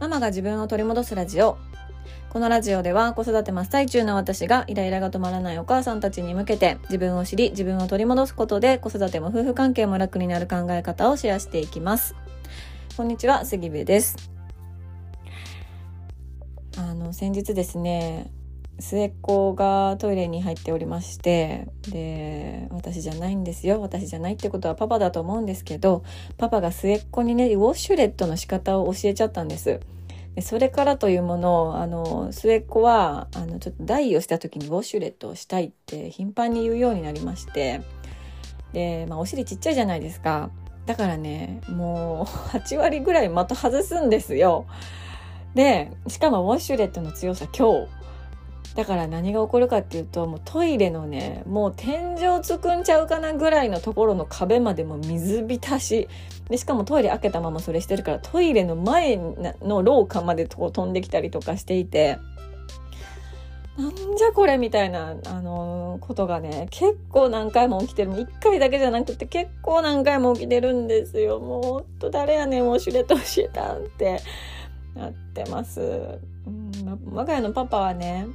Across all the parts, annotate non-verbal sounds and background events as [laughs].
ママが自分を取り戻すラジオ。このラジオでは子育て真っ最中の私がイライラが止まらないお母さんたちに向けて自分を知り自分を取り戻すことで子育ても夫婦関係も楽になる考え方をシェアしていきます。こんにちは杉部です。あの先日ですね末っ子がトイレに入っておりましてで私じゃないんですよ。私じゃないってことはパパだと思うんですけどパパが末っ子にねウォッシュレットの仕方を教えちゃったんです。それからというものあの末っ子はあのちょっと代をした時にウォシュレットをしたいって頻繁に言うようになりましてで、まあ、お尻ちっちゃいじゃないですか。だからねもう [laughs] 8割ぐらい的外すんですよ。でしかもウォシュレットの強さ今日だから何が起こるかっていうともうトイレのねもう天井つくんちゃうかなぐらいのところの壁までも水浸しでしかもトイレ開けたままそれしてるからトイレの前の廊下までこう飛んできたりとかしていてなんじゃこれみたいな、あの、ことがね、結構何回も起きてる。1回だけじゃなくて結構何回も起きてるんですよ。もうほんと誰やねん、ウォシュレット教えたんってなってます。うん、我が家のパパはね、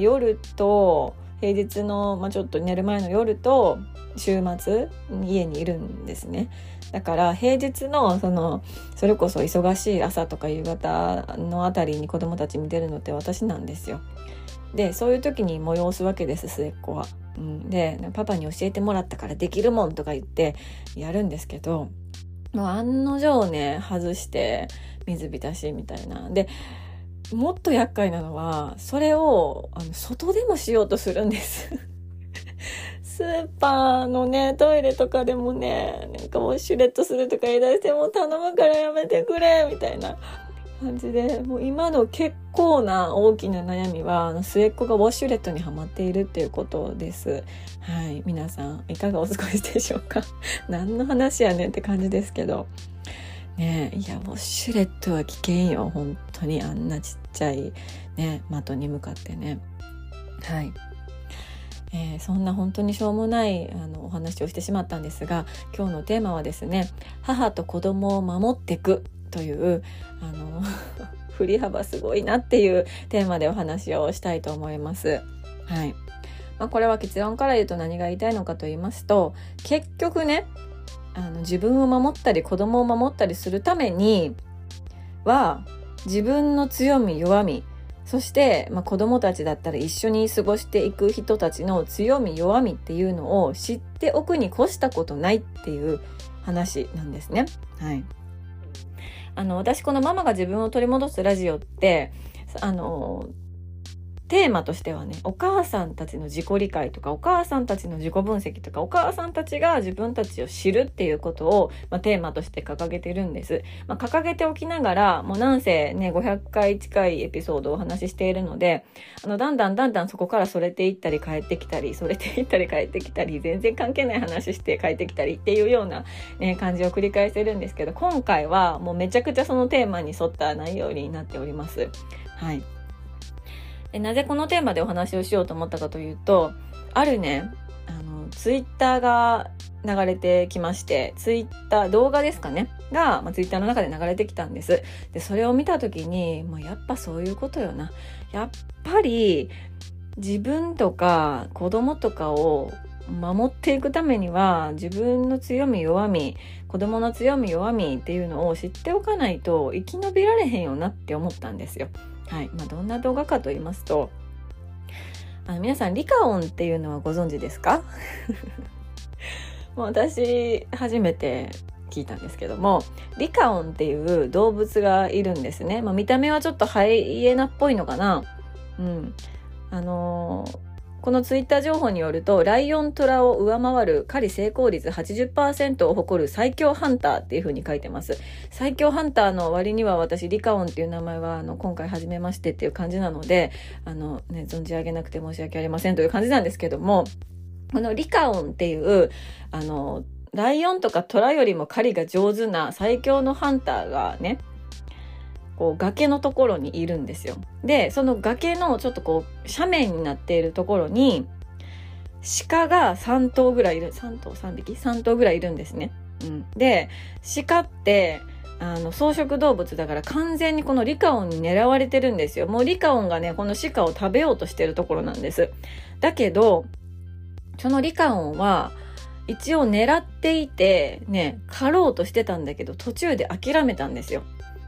夜と平日の、まあ、ちょっと寝る前の夜と週末家にいるんですねだから平日のそのそれこそ忙しい朝とか夕方のあたりに子供たち見てるのって私なんですよでそういう時に催すわけです末っ子は。うん、でパパに教えてもらったからできるもんとか言ってやるんですけどもう案の定ね外して水浸しみたいな。でもっと厄介なのは、それを、あの、外でもしようとするんです。[laughs] スーパーのね、トイレとかでもね、なんかウォシュレットするとか言い出して、もう頼むからやめてくれみたいな感じで、もう今の結構な大きな悩みは、あの末っ子がウォッシュレットにはまっているっていうことです。はい。皆さん、いかがお過ごしでしょうか？[laughs] 何の話やねんって感じですけど。ね。いやウォシュレットは危険よ。本当に。あんなちっちゃいね的に向かってね。はい、えー、そんな本当にしょうもないあのお話をしてしまったんですが今日のテーマはですね母と子供を守っていくというあの [laughs] 振り幅すごいなっていうテーマでお話をしたいと思います。はい。まあ、これは結論から言うと何が言いたいのかと言いますと結局ねあの自分を守ったり子供を守ったりするためには自分の強み弱みそして、まあ、子供たちだったら一緒に過ごしていく人たちの強み弱みっていうのを知っておくに越したことないっていう話なんですね。はい。あの、私このママが自分を取り戻すラジオって、あの、テーマとしてはね、お母さんたちの自己理解とか、お母さんたちの自己分析とか、お母さんたちが自分たちを知るっていうことを、まあ、テーマとして掲げてるんです。まあ、掲げておきながら、もうなんせね、500回近いエピソードをお話ししているので、あの、だんだんだんだんそこからそれていったり帰ってきたり、それていったり帰ってきたり、全然関係ない話して帰ってきたりっていうような、ね、感じを繰り返してるんですけど、今回はもうめちゃくちゃそのテーマに沿った内容になっております。はい。でなぜこのテーマでお話をしようと思ったかというとあるねあのツイッターが流れてきましてツイッター動画ですかねが、まあ、ツイッターの中で流れてきたんですでそれを見た時にもうやっぱそういうことよなやっぱり自分とか子供とかを守っていくためには自分の強み弱み子供の強み弱みっていうのを知っておかないと生き延びられへんよなって思ったんですよ。はい。まあ、どんな動画かと言いますとあの皆さんリカオンっていうのはご存知ですか？[laughs] もう私初めて聞いたんですけどもリカオンっていう動物がいるんですね、まあ、見た目はちょっとハイエナっぽいのかな？うん。あのーこのツイッター情報によると、ライオントラを上回る狩り成功率80%を誇る最強ハンターっていう風に書いてます。最強ハンターの割には私、リカオンっていう名前は、あの、今回初めましてっていう感じなので、あの、ね、存じ上げなくて申し訳ありませんという感じなんですけども、このリカオンっていう、あの、ライオンとかトラよりも狩りが上手な最強のハンターがね、こう崖のところにいるんですよ。で、その崖のちょっとこう斜面になっているところに鹿が3頭ぐらいいる、3頭3匹 ?3 頭ぐらいいるんですね。うん。で、鹿って、あの草食動物だから完全にこのリカオンに狙われてるんですよもうリカオンがねこの鹿を食べようとしてるところなんですだけどそのリカオンは一応狙っていてね狩ろうとしてたんだけど途中で諦めたんですよ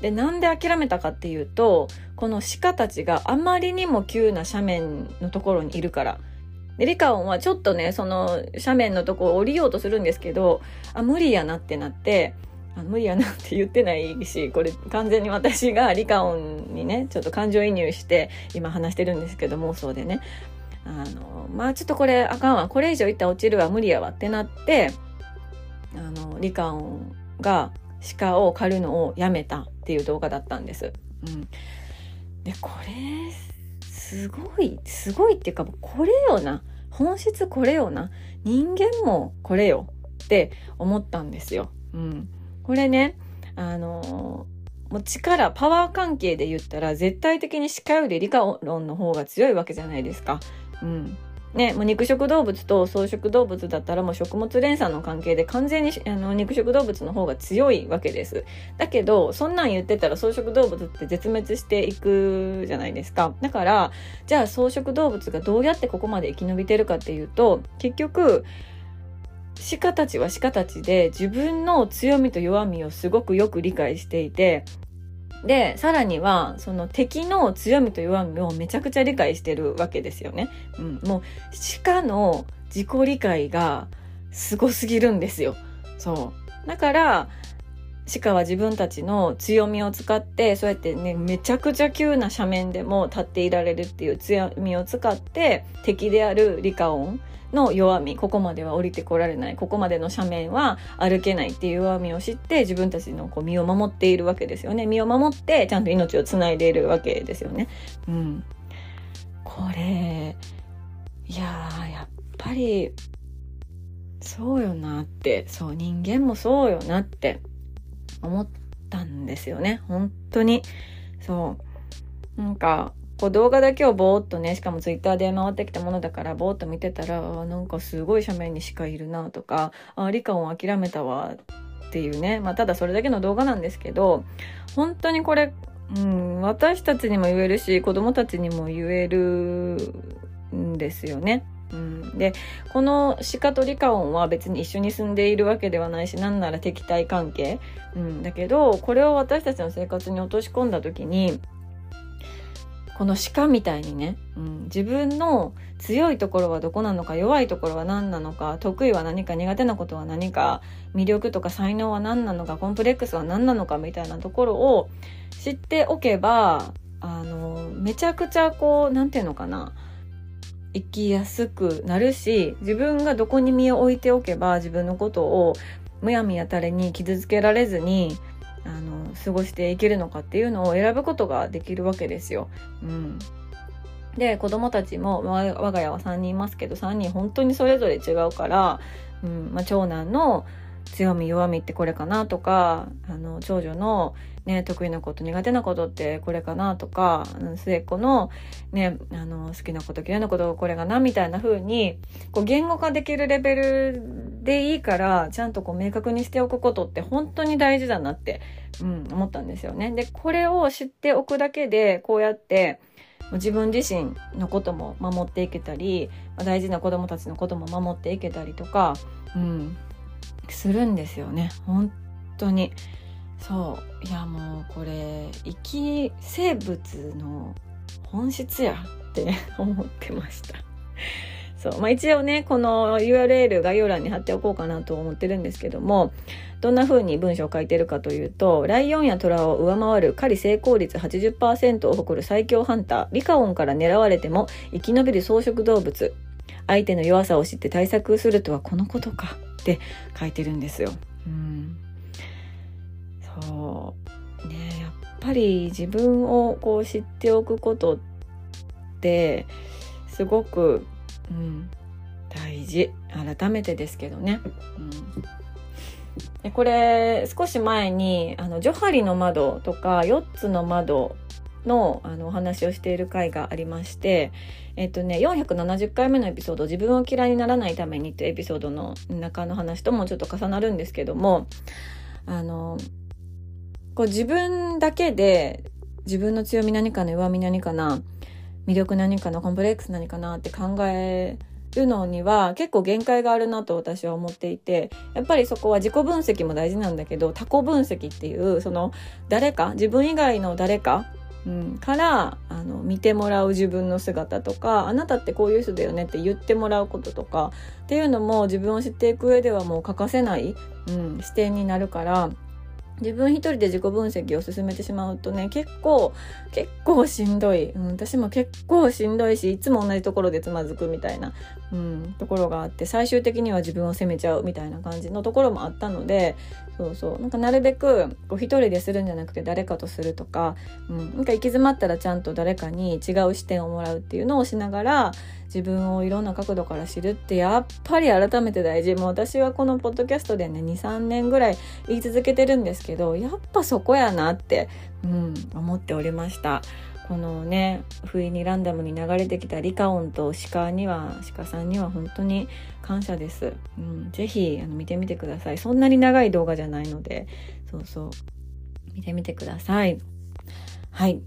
でなんで諦めたかっていうとこの鹿たちがあまりにも急な斜面のところにいるから。でリカオンはちょっとねその斜面のとこを降りようとするんですけどあ無理やなってなってあ無理やなって言ってないしこれ完全に私がリカオンにねちょっと感情移入して今話してるんですけど妄想でね。あのまあちょっとこれあかんわ。これ以上いったら落ちるわ。無理やわってなってあのリカオンが鹿を狩るのをやめた。っていう動画だったんです。うん、でこれすごいすごいっていうかこれよな本質これよな人間もこれよって思ったんですよ。うん、これねあのもう力パワー関係で言ったら絶対的に鹿よりリカオンの方が強いわけじゃないですか。うんね、もう肉食動物と草食動物だったらもう食物連鎖の関係で完全にあの肉食動物の方が強いわけです。だけどそんなん言ってたら草食動物って絶滅していくじゃないですか。だからじゃあ草食動物がどうやってここまで生き延びてるかっていうと結局鹿たちは鹿たちで自分の強みと弱みをすごくよく理解していてで、さらには、その敵の強みと弱みをめちゃくちゃ理解してるわけですよね。うん、もう、鹿の自己理解がすごすぎるんですよ。そう。だから、鹿は自分たちの強みを使って、そうやってね、めちゃくちゃ急な斜面でも立っていられるっていう強みを使って、敵であるリカオンの弱みここまでは降りてこられない。ここまでの斜面は歩けないっていう弱みを知って自分たちのこう身を守っているわけですよね。身を守ってちゃんと命をつないでいるわけですよね。うん、これいややっぱりそうよなって。そう人間もそうよなって思ったんですよね。本当に。そう。なんかこう動画だけをぼーっとね、しかもツイッターで回ってきたものだからぼーっと見てたら、あなんかすごい斜面に鹿いるなとか、あ、理科を諦めたわっていうね。まあただそれだけの動画なんですけど、本当にこれ、うん、私たちにも言えるし、子供たちにも言えるんですよね。うん、でこの鹿とリカオンは別に一緒に住んでいるわけではないしなんなら敵対関係、うん、だけどこれを私たちの生活に落とし込んだ時にこの鹿みたいにね、うん、自分の強いところはどこなのか弱いところは何なのか得意は何か苦手なことは何か魅力とか才能は何なのかコンプレックスは何なのかみたいなところを知っておけばあのめちゃくちゃこう何て言うのかな生きやすくなるし自分がどこに身を置いておけば自分のことをむやみやたれに傷つけられずにあの過ごしていけるのかっていうのを選ぶことができるわけですよ。うん、で子供たちも我が家は3人いますけど3人本当にそれぞれ違うから、うんまあ、長男の強み弱みってこれかなとかあの長女の、ね、得意なこと苦手なことってこれかなとか末っ子の,、ね、あの好きなこと嫌いなことこれかなみたいな風にこう言語化できるレベルでいいからちゃんとこう明確にしておくことって本当に大事だなって、うん、思ったんですよね。でこれを知っておくだけでこうやって自分自身のことも守っていけたり大事な子供たちのことも守っていけたりとか、うん、するんですよね。本当に。そう。いやもうこれ生き生物の本質やって [laughs] 思ってました。そう。まあ、一応ねこの URL 概要欄に貼っておこうかなと思ってるんですけどもどんな風に文章を書いてるかというとライオンやトラを上回る狩り成功率80%を誇る最強ハンターリカオンから狙われても生き延びる草食動物。相手の弱さを知って対策するとはこのことか。って書いてるんですよ。うん、そうねやっぱり自分をこう知っておくことってすごく、うん、大事改めてですけどね。うんでこれ少し前にあのジョハリの窓とか4つの窓ののお話をしている回がありまして、えっとね、470回目のエピソード「自分を嫌いにならないために」ってエピソードの中の話ともちょっと重なるんですけどもあのこう自分だけで自分の強み何かの弱み何かな魅力何かのコンプレックス何かなって考えるのには結構限界があるなと私は思っていてやっぱりそこは自己分析も大事なんだけど他己分析っていうその誰か自分以外の誰かうん、からあの見てもらう自分の姿とかあなたってこういう人だよねって言ってもらうこととかっていうのも自分を知っていく上ではもう欠かせない、うん、視点になるから自分一人で自己分析を進めてしまうとね結構結構しんどい、うん、私も結構しんどいしいつも同じところでつまずくみたいな、うん、ところがあって最終的には自分を責めちゃうみたいな感じのところもあったのでそうそうなんかなるべくこう一人でするんじゃなくて誰かとするとか、うん、なんか行き詰まったらちゃんと誰かに違う視点をもらうっていうのをしながら自分をいろんな角度から知るってやっぱり改めて大事もう私はこのポッドキャストでね23年ぐらい言い続けてるんですけどやっぱそこやなって、うん、思っておりました。このね不意にランダムに流れてきたリカオンと鹿には鹿さんには本当に感謝です。うん、ぜひあの見てみてください。そんなに長い動画じゃないのでそうそう見てみてください。はい